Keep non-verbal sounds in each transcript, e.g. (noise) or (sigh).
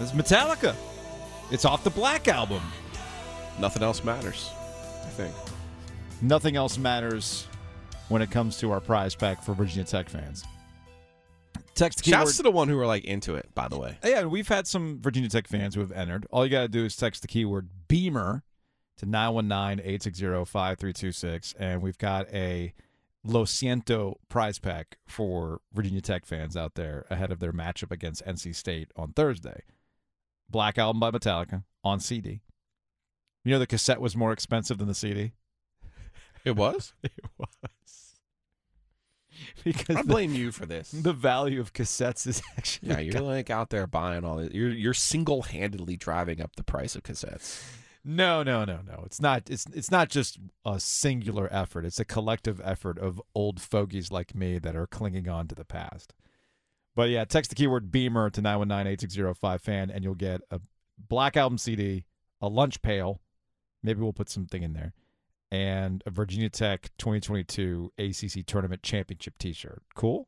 It's Metallica. It's off the Black album. Nothing else matters. I think. Nothing else matters when it comes to our prize pack for Virginia Tech fans. Text keyword. Shouts to the one who are like into it. By the way, oh, Yeah, we've had some Virginia Tech fans who have entered. All you got to do is text the keyword Beamer to 919-860-5326 and we've got a Lo Siento prize pack for Virginia Tech fans out there ahead of their matchup against NC State on Thursday. Black Album by Metallica on CD. You know the cassette was more expensive than the CD? (laughs) it was. (laughs) It was. Because I the, blame you for this. the value of cassettes is (laughs) actually Yeah, you're like out there buying all this. You're you're single handedly driving up the price of cassettes. No, no, no, no. It's not. It's it's not just a singular effort. It's a collective effort of old fogies like me that are clinging on to the past. But yeah, text the keyword Beamer to 919-860-5 fan, and you'll get a Black Album CD, a lunch pail. Maybe we'll put something in there, and a Virginia Tech 2022 ACC Tournament Championship T-shirt. Cool,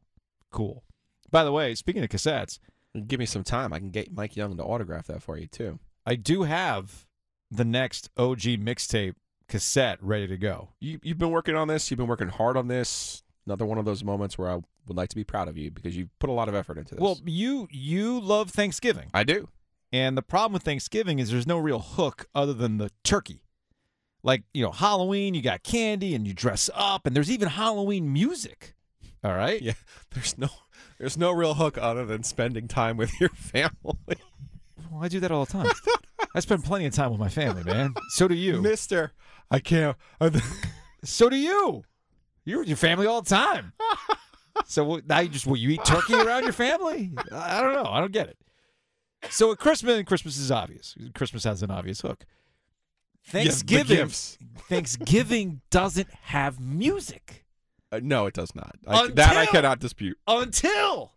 cool. By the way, speaking of cassettes, Give me some time. I can get Mike Young to autograph that for you too. I do have the next OG mixtape cassette ready to go. You you've been working on this. You've been working hard on this. Another one of those moments where I would like to be proud of you because you've put a lot of effort into this. Well, you you love Thanksgiving, I do. and the problem with Thanksgiving is there's no real hook other than the turkey. Like you know, Halloween, you got candy and you dress up, and there's even Halloween music. All right. Yeah, (laughs) there's no there's no real hook other than spending time with your family. Well, I do that all the time. (laughs) I spend plenty of time with my family, man. So do you. (laughs) Mister, I can't. So do you. You're with your family all the time. (laughs) so what- now you just what you eat turkey around your family? I don't know. I don't get it. So at Christmas, Christmas is obvious. Christmas has an obvious hook. Thanksgiving. (laughs) Thanksgiving doesn't have music Uh, no, it does not. I, that I cannot dispute. until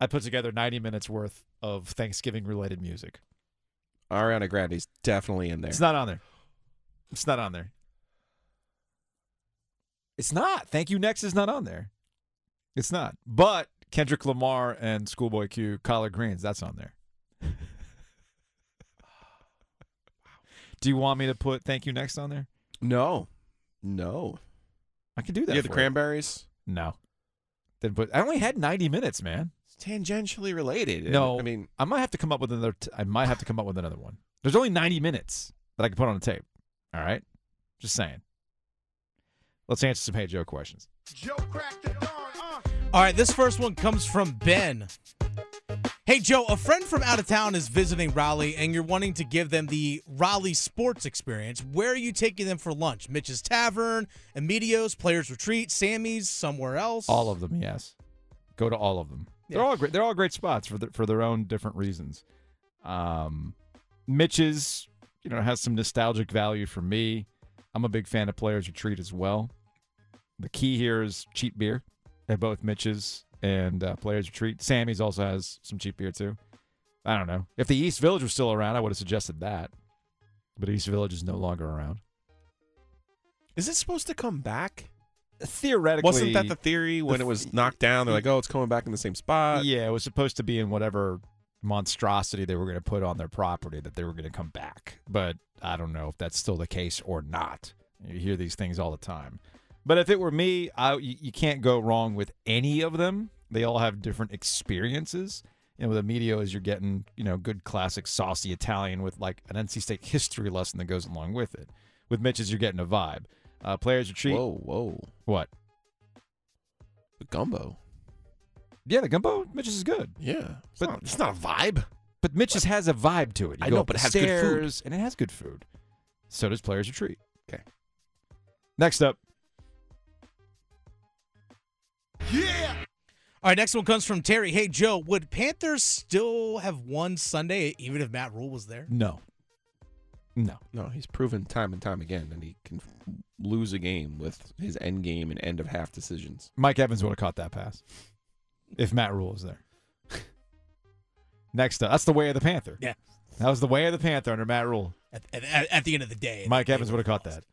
I put together 90 minutes worth of Thanksgiving related music. Ariana Grande's definitely in there. It's not on there. It's not on there. It's not. Thank you. Next is not on there. It's not. But Kendrick Lamar and Schoolboy Q, Collard Greens, that's on there. (sighs) Do you want me to put Thank You Next on there? no, no. I can do that. Yeah, the for you. cranberries. No. Then put. I only had 90 minutes, man. It's tangentially related. No. I mean, I might have to come up with another. T- I might have to come up with another one. There's only 90 minutes that I can put on a tape. All right, just saying. Let's answer some Hey Joe questions. All right, this first one comes from Ben. Hey, Joe, a friend from out of town is visiting Raleigh and you're wanting to give them the Raleigh sports experience. Where are you taking them for lunch? Mitch's Tavern, Emilio's, Players Retreat, Sammy's, somewhere else? All of them, yes. Go to all of them. They're all great. They're all great spots for the, for their own different reasons. Um, Mitch's, you know, has some nostalgic value for me. I'm a big fan of Players Retreat as well. The key here is cheap beer at both Mitch's and uh, Players Retreat. Sammy's also has some cheap beer too. I don't know. If the East Village was still around, I would have suggested that. But East Village is no longer around. is it supposed to come back? Theoretically, Wasn't that the theory when it was knocked down? They're like, oh, it's coming back in the same spot. yeah, it was supposed to be in whatever monstrosity they were going to put on their property that they were going to come back. But I don't know if that's still the case or not. You hear these things all the time. But if it were me, I, you, can't go wrong with any of them. They all have different experiences. You know, with Emilio, is you're getting you know good classic saucy Italian with like an NC State history lesson that goes along with it. With Mitch's, you're getting a vibe. Uh, players retreat. Whoa, whoa. What? The gumbo. Yeah, the gumbo Mitch's is good. Yeah. It's, But- not, it's not a vibe. But Mitch's has a vibe to it. You I go know, but it has good food. and it has good food. So does Players Retreat. Okay. Next up, Yeah. All right, next one comes from Terry. Hey, Joe, would Panthers still have won Sunday even if Matt Rhule was there? no, no. No, he's proven time and time again that he can lose a game with his end game and end of half decisions. Mike Evans would have caught that pass if Matt Rhule is there. Next up, that's the way of the Panther. Yeah. That was the way of the Panther under Matt Rhule. At, at, at the end of the day. Mike they Evans would have caught that.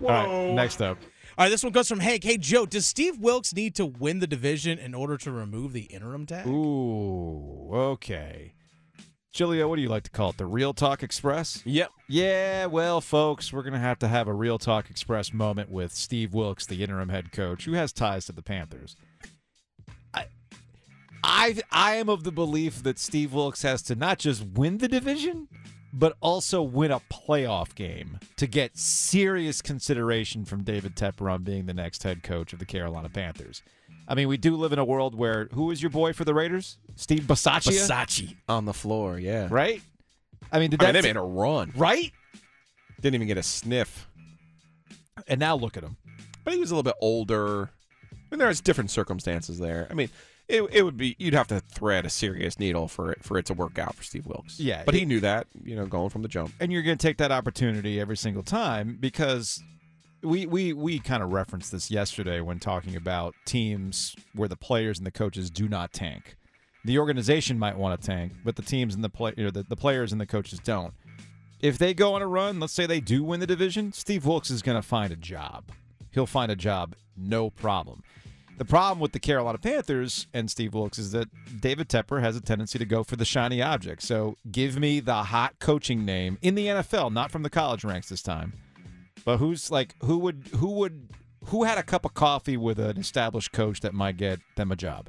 lost. All right, next up. All right, this one goes from Hank. Hey, Joe, does Steve Wilkes need to win the division in order to remove the interim tag? Ooh, okay. Giglio, what do you like to call it? The Real Talk Express? Yep. Yeah, well, folks, we're going to have to have a Real Talk Express moment with Steve Wilkes, the interim head coach, who has ties to the Panthers. I, I, I am of the belief that Steve Wilkes has to not just win the division, but also win a playoff game to get serious consideration from David Tepper on being the next head coach of the Carolina Panthers. I mean, we do live in a world where who is your boy for the Raiders? Steve Bisaccia, Versace on the floor. Yeah. right? I mean, did I that mean, they made a run. right? Didn't even get a sniff. And now look at him. But he was a little bit older. I And there's different circumstances there. I mean, it, it would be you'd have to thread a serious needle for it for it to work out for Steve Wilkes. Yeah, But he knew that, you know, going from the jump. and you're going to take that opportunity every single time because we we we kind of referenced this yesterday when talking about teams where the players and the coaches do not tank. The organization might want to tank, but the teams and the play or the, the players and the coaches don't. If they go on a run, let's say they do win the division, Steve Wilkes is going to find a job. He'll find a job, no problem. The problem with the Carolina Panthers and Steve Wilkes is that David Tepper has a tendency to go for the shiny object. So give me the hot coaching name in the NFL, not from the college ranks this time. But who's like who would who would who had a cup of coffee with an established coach that might get them a job?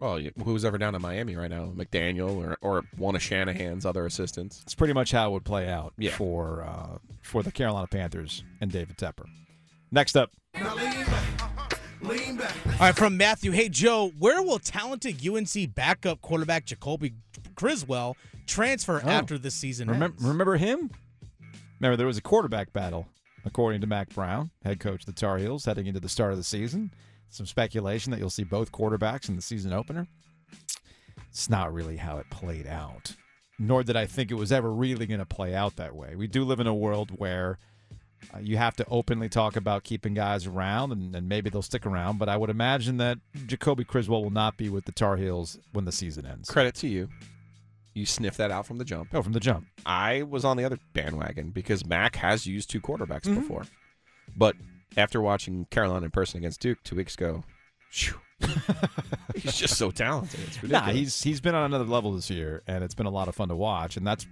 Well, who's ever down in Miami right now? McDaniel or, or one of Shanahan's other assistants. It's pretty much how it would play out Yeah. for uh, for the Carolina Panthers and David Tepper. Next up, All right, from Matthew. Hey, Joe, where will talented UNC backup quarterback Jacoby Criswell transfer Oh. after this season remember, remember him? Remember there was a quarterback battle, according to Mack Brown, head coach of the Tar Heels, heading into the start of the season. Some speculation that you'll see both quarterbacks in the season opener. It's not really how it played out, nor did I think it was ever really going to play out that way. We do live in a world where uh, you have to openly talk about keeping guys around, and, and maybe they'll stick around. But I would imagine that Jacoby Criswell will not be with the Tar Heels when the season ends. Credit to you. You sniffed that out from the jump. Oh, from the jump. I was on the other bandwagon because Mack has used two quarterbacks Mhm. before. But after watching Carolina in person against Duke two weeks ago, (laughs) he's just so talented. It's ridiculous. Nah, he's he's been on another level this year, and it's been a lot of fun to watch, and that's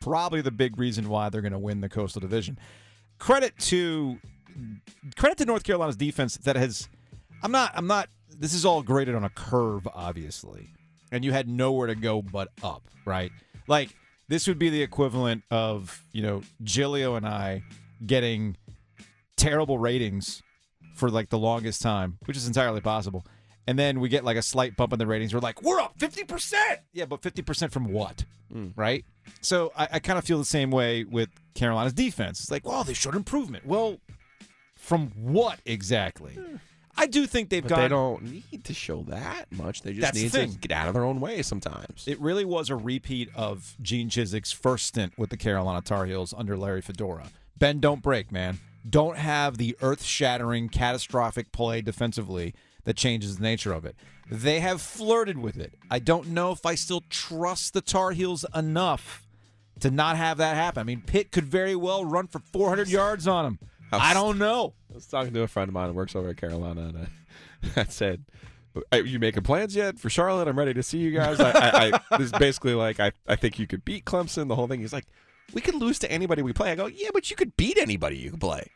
probably the big reason why they're going to win the Coastal Division. Credit to credit to North Carolina's defense that has. I'm not. I'm not. This is all graded on a curve, obviously, and you had nowhere to go but up, right? Like this would be the equivalent of you know Giglio and I getting terrible ratings for like the longest time, which is entirely possible. And then we get like a slight bump in the ratings. We're like, we're up 50%. Yeah, but 50% from what? Mm. Right? So I, I kind of feel the same way with Carolina's defense. It's like, well, they showed improvement. Well, from what exactly? I do think they've got. they don't need to show that much. They just That's the need thing. to get out of their own way sometimes. It really was a repeat of Gene Chizik's first stint with the Carolina Tar Heels under Larry Fedora. Ben, don't break, man. Don't have the earth shattering, catastrophic play defensively that changes the nature of it. They have flirted with it. I don't know if I still trust the Tar Heels enough to not have that happen. I mean, Pitt could very well run for 400 yards on him. I don't know. I was talking to a friend of mine who works over at Carolina, and I, (laughs) I said, "Are you making plans yet for Charlotte? I'm ready to see you guys." I, I, I this is basically like, I, I think you could beat Clemson. The whole thing. He's like, "We could lose to anybody we play." I go, "Yeah, but you could beat anybody you can play."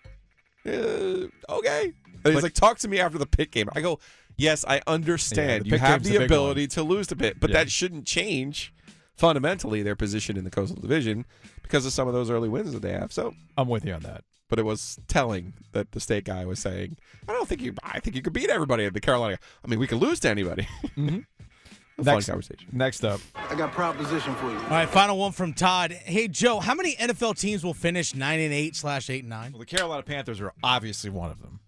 Uh, okay. And he's But- like, "Talk to me after the Pitt game." I go, "Yes, I understand. the you have the the ability to lose to Pitt, but Yeah. that shouldn't change." Fundamentally, their position in the Coastal Division because of some of those early wins that they have. So I'm with you on that. but it was telling that the state guy was saying, "I don't think you. I think you could beat everybody at the Carolina. I mean, we could lose to anybody." (laughs) Mhm. A fun Next- conversation. Next up, I got a proposition for you. All right, final one from Todd. Hey, Joe, how many NFL teams will finish 9 and 8 slash 8 and 9? well, the Carolina Panthers are obviously one of them.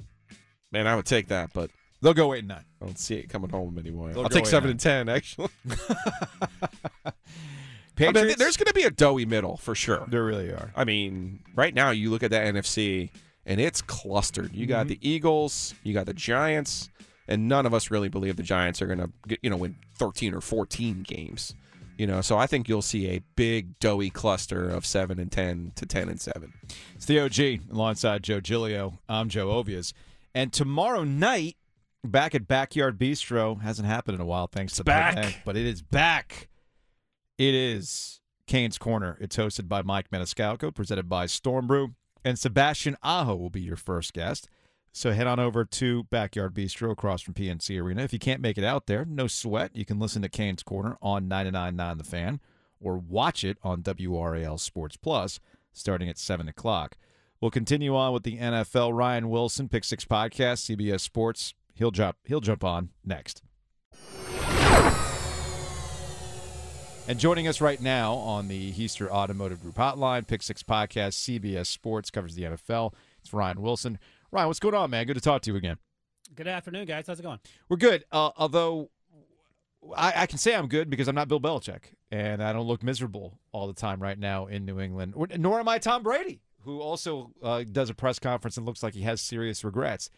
Man, I would take that, but They'll go 8 and 9. I don't see it coming home anymore. They'll I'll take seven and and ten. Actually, (laughs) (laughs) (laughs) I mean, there's going to be a doughy middle for sure. there really are. I mean, right now you look at that NFC and it's clustered. You Mm-hmm. got the Eagles, you got the Giants, and none of us really believe the Giants are going to, you know, win 13 or 14 games. You know, so I think you'll see a big doughy cluster of seven and ten to ten and seven. It's the OG alongside Joe Giglio. I'm Joe Ovies. And tomorrow night, back at Backyard Bistro, hasn't happened in a while thanks to back. Pitt, but it is back. It is Canes Corner. It's hosted by Mike Maniscalco, presented by Storm Brew, and Sebastian Aho will be your first guest. So head on over to Backyard Bistro across from PNC Arena. If you can't make it out there, no sweat. You can listen to Canes Corner on 99.9 The Fan or watch it on WRAL Sports Plus starting at 7 o'clock. We'll continue on with the NFL. Ryan Wilson, Pick Six Podcast, CBS Sports. He'll jump. He'll jump on next. And joining us right now on the Heister Automotive Group Hotline, Pick Six Podcast, CBS Sports covers the NFL. It's Ryan Wilson. Ryan, what's going on, man? Good to talk to you again. Good afternoon, guys. How's it going? We're good. Uh, although I, I, can say I'm good because I'm not Bill Belichick, and I don't look miserable all the time right now in New England. Nor am I Tom Brady, who also uh, does a press conference and looks like he has serious regrets.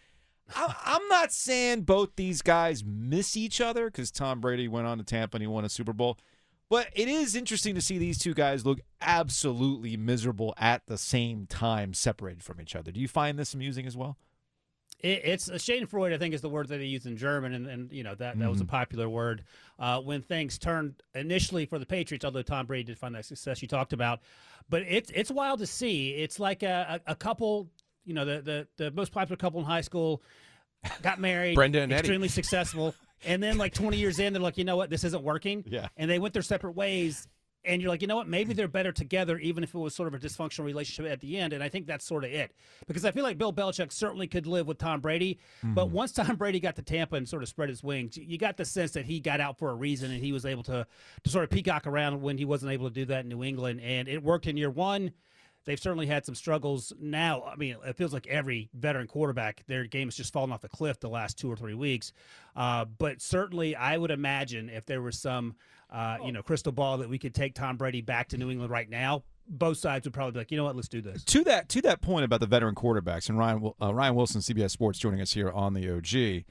I, I'm not saying both these guys miss each other because Tom Brady went on to Tampa and he won a Super Bowl. But it is interesting to see these two guys look absolutely miserable at the same time, separated from each other. Do you find this amusing as well? It, it's a Schadenfreude, I think, is the word that they use in German, and, and you know that that mm-hmm. was a mm-hmm. popular word uh, when things turned initially for the Patriots. Although Tom Brady did find that success you talked about, but it's it's wild to see. It's like a, a, a couple, you know, the, the the most popular couple in high school got married, Brenda and extremely Eddie. successful. And then like 20 years in, they're like, you know what, this isn't working. Yeah. And they went their separate ways. And you're like, you know what, maybe they're better together, even if it was sort of a dysfunctional relationship at the end. And I think that's sort of it. Because I feel like Bill Belichick certainly could live with Tom Brady. Mm-hmm. But once Tom Brady got to Tampa and sort of spread his wings, you got the sense that he got out for a reason and he was able to, to sort of peacock around when he wasn't able to do that in New England. And it worked in year one they've certainly had some struggles now. I mean, it feels like every veteran quarterback, their game has just fallen off the cliff the last two or three weeks. Uh, but certainly, I would imagine if there was some, uh, you know, crystal ball that we could take Tom Brady back to New England right now, both sides would probably be like, you know what, let's do this. To that to that point about the veteran quarterbacks and Ryan uh, Ryan Wilson, CBS Sports, joining us here on the OG.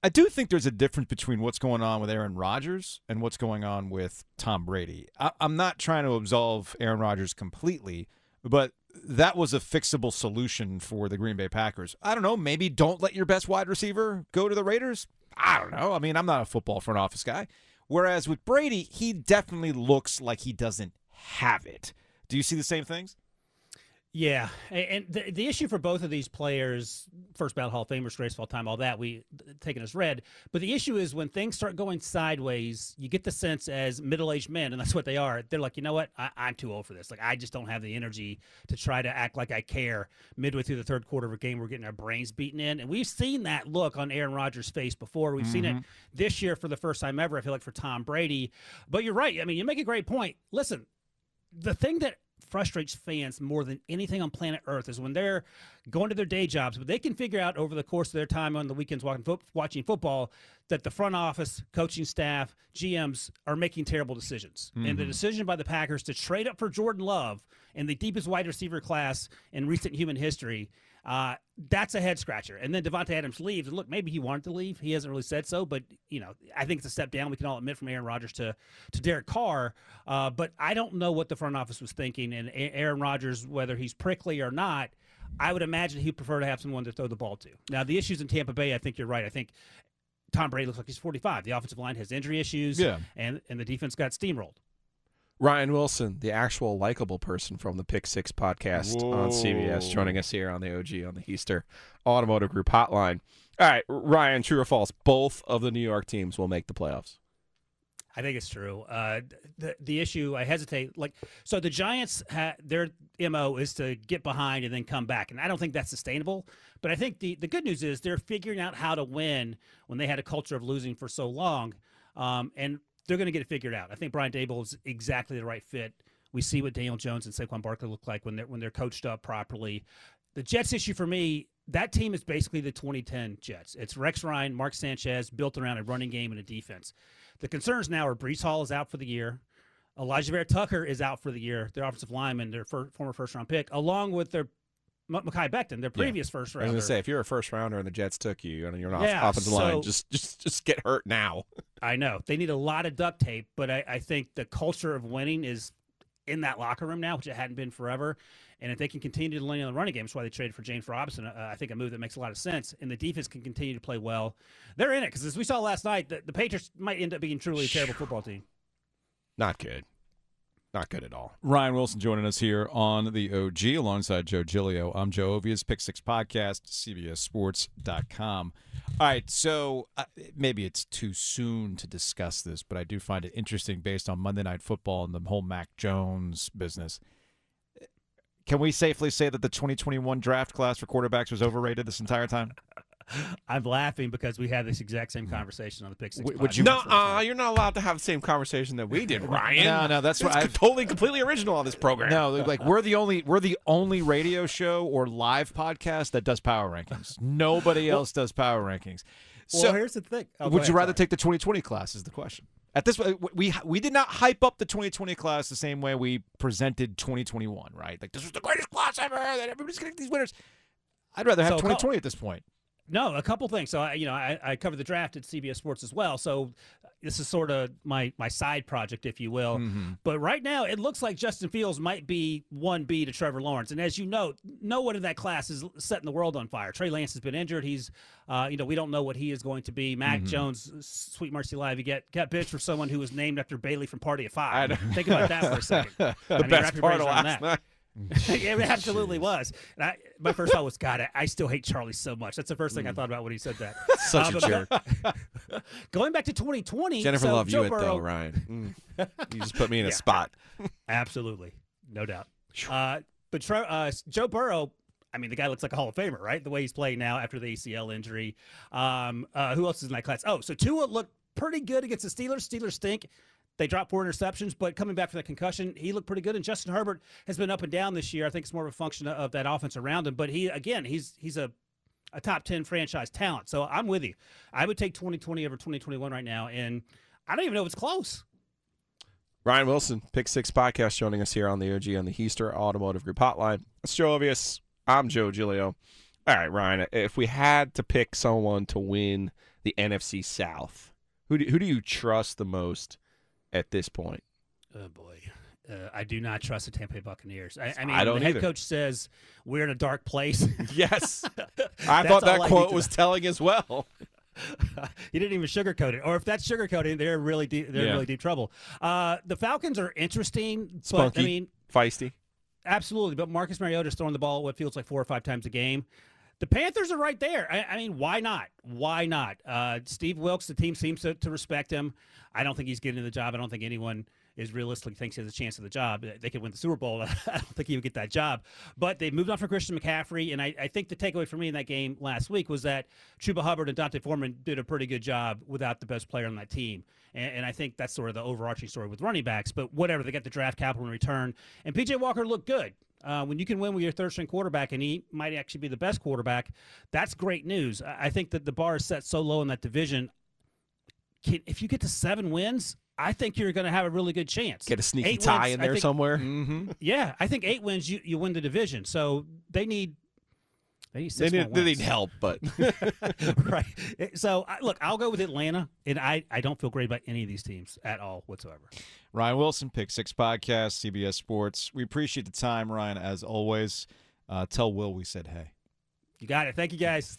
I do think there's a difference between what's going on with Aaron Rodgers and what's going on with Tom Brady. I, I'm not trying to absolve Aaron Rodgers completely, but that was a fixable solution for the Green Bay Packers. I don't know. Maybe don't let your best wide receiver go to the Raiders. I don't know. I mean, I'm not a football front office guy. Whereas with Brady, he definitely looks like he doesn't have it. Do you see the same things? Yeah, and the, the issue for both of these players, first ballot Hall of Famers, greatest of all time, all that we taken as read. But the issue is when things start going sideways, you get the sense as middle aged men, and that's what they are. They're like, you know what, I, I'm too old for this. Like, I just don't have the energy to try to act like I care. Midway through the third quarter of a game, we're getting our brains beaten in, and we've seen that look on Aaron Rodgers' face before. We've mm-hmm. seen it mm-hmm. this year for the first time ever. I feel like for Tom Brady. But you're right. I mean, you make a great point. Listen, the thing that frustrates fans more than anything on planet Earth is when they're going to their day jobs, but they can figure out over the course of their time on the weekends watching, fo- watching football that the front office, coaching staff, GMs are making terrible decisions. Mm-hmm. And the mm-hmm. decision by the Packers to trade up for Jordan Love in the deepest wide receiver class in recent human history uh, that's a head scratcher. And then Davante Adams leaves. And look, maybe he wanted to leave. He hasn't really said so, but you know, I think it's a step down. We can all admit from Aaron Rodgers to to Derek Carr. Uh, but I don't know what the front office was thinking. And Aaron Rodgers, whether he's prickly or not, I would imagine he'd prefer to have someone to throw the ball to. Now, the issues in Tampa Bay, I think you're right. I think Tom Brady looks like he's 45. The offensive line has injury issues. Yeah. And and the defense got steamrolled. Ryan Wilson, the actual likable person from the Pick Six podcast Whoa. on CBS, joining us here on the OG on the Heister Automotive Group Hotline. All right, Ryan, true or false? Both of the New York teams will make the playoffs. I think it's true. Uh, the the issue, I hesitate. Like, so the Giants, ha- their mo is to get behind and then come back, and I don't think that's sustainable. But I think the the good news is they're figuring out how to win when they had a culture of losing for so long. Um, and they're going to get it figured out. I think Brian Daboll is exactly the right fit. We see what Daniel Jones and Saquon Barkley look like when they're when they're coached up properly. The Jets issue for me, that team is basically the 2010 Jets. It's Rex Ryan, Mark Sanchez, built around a running game and a defense. The concerns now are Breece Hall is out for the year. Alijah Vera-Tucker is out for the year. Their offensive lineman, their former first round pick, along with their Mekhi Becton, their previous yeah. first rounder. I was gonna say, if you're a first rounder and the Jets took you and you're not yeah, offensive so, line, just just just get hurt now. (laughs) I know they need a lot of duct tape, but I, I think the culture of winning is in that locker room now, which it hadn't been forever. And if they can continue to lean on the running game, that's why they traded for James Robinson. Uh, I think a move that makes a lot of sense. And the defense can continue to play well. They're in it because as we saw last night, the, the Patriots might end up being truly a terrible football team. Not good. Not good at all. Ryan Wilson joining us here on the OG alongside Joe Giglio. I'm Joe Ovies Pick Six Podcast, CBSSports.com. All right, so uh, maybe it's too soon to discuss this, but I do find it interesting based on Monday Night Football and the whole Mac Jones business. Can we safely say that the 2021 draft class for quarterbacks was overrated this entire time? (laughs) I'm laughing because we had this exact same conversation on the Pick Six. W- would you- No, uh, you're not allowed to have the same conversation that we did, (laughs) Ryan. No, no, that's It's what totally completely original on this program. No, like we're the only we're the only radio show or live podcast that does power rankings. Nobody else does power rankings. Well, So, here's the thing. Oh, go would you rather sorry. take the 2020 class? Is the question. At this point, we we did not hype up the 2020 class the same way we presented 2021. Right? Like this was the greatest class ever. That everybody's getting these winners. I'd rather have So, 2020 at this point. No, a couple things. So I, you know, I, I covered the draft at CBS Sports as well. So this is sort of my my side project, if you will. But right now, it looks like Justin Fields might be one B to Trevor Lawrence. And as you know, no one in that class is setting the world on fire. Trey Lance has been injured. He's, uh, you know, we don't know what he is going to be. Mac Jones, sweet mercy live, you get got bitch for someone who was named after Bailey from Party of Five. Think about that for a second. (laughs) I the mean, best part of last that. night. Yeah, (laughs) it (laughs) absolutely was. And I, my first thought was, God, I, I still hate Charlie so much. That's the first Mm. thing I thought about when he said that. (laughs) Such a jerk. Going back to 2020, Jennifer so loved Joe you it Burrow, though, Ryan. Mm. You just put me in a spot. Absolutely, no doubt. Uh, but uh, Joe Burrow, I mean, the guy looks like a Hall of Famer, right? The way he's playing now after the ACL injury. Um, uh, who else is in that class? Oh, so Tua looked pretty good against the Steelers. Steelers stink. They dropped four interceptions, but coming back from that concussion, he looked pretty good. And Justin Herbert has been up and down this year. I think it's more of a function of that offense around him. But he, again, he's he's a a top 10 franchise talent. So I'm with you. I would take 2020 over 2021 right now. And I don't even know if it's close. Ryan Wilson, Pick Six Podcast, joining us here on the OG on the Heister Automotive Group Hotline. It's Joe Ovies. I'm Joe Giglio. All right, Ryan. If we had to pick someone to win the NFC South, who do, who do you trust the most at this point? Oh boy, uh, I do not trust the Tampa Bay Buccaneers. I, I mean, I the head either. coach says we're in a dark place. (laughs) Yes, (laughs) I thought that all I need quote was know. telling as well. (laughs) he didn't even sugarcoat it. Or if that's sugarcoating, they're really deep, they're in Yeah. really deep trouble. Uh, the Falcons are interesting, but I mean, Feisty. absolutely. But Marcus Mariota's throwing the ball what feels like four or five times a game. The Panthers are right there. I, I mean, why not? Why not? Uh, Steve Wilkes, the team seems to, to respect him. I don't think he's getting the job. I don't think anyone is realistically thinks he has a chance of the job. They could win the Super Bowl. (laughs) I don't think he would get that job. But they moved on from Christian McCaffrey, and I, I think the takeaway for me in that game last week was that Chuba Hubbard and D'Onta Foreman did a pretty good job without the best player on that team. And, and I think that's sort of the overarching story with running backs. But whatever, they got the draft capital in return, and PJ Walker looked good. Uh, when you can win with your third string quarterback and he might actually be the best quarterback, that's great news. I I think that the bar is set so low in that division. Can, if you get to seven wins, I think you're going to have a really good chance. Get a sneaky Eight tie wins, in there think- somewhere. Mm-hmm. Yeah, I think eight wins, you, you win the division. So they need they need They six more need, they need help, but (laughs) right. So look, I'll go with Atlanta, and I, I don't feel great about any of these teams at all whatsoever. Ryan Wilson, Pick Six Podcast, CBS Sports. We appreciate the time, Ryan, as always. Uh, tell Will we said hey. You got it. Thank you, guys.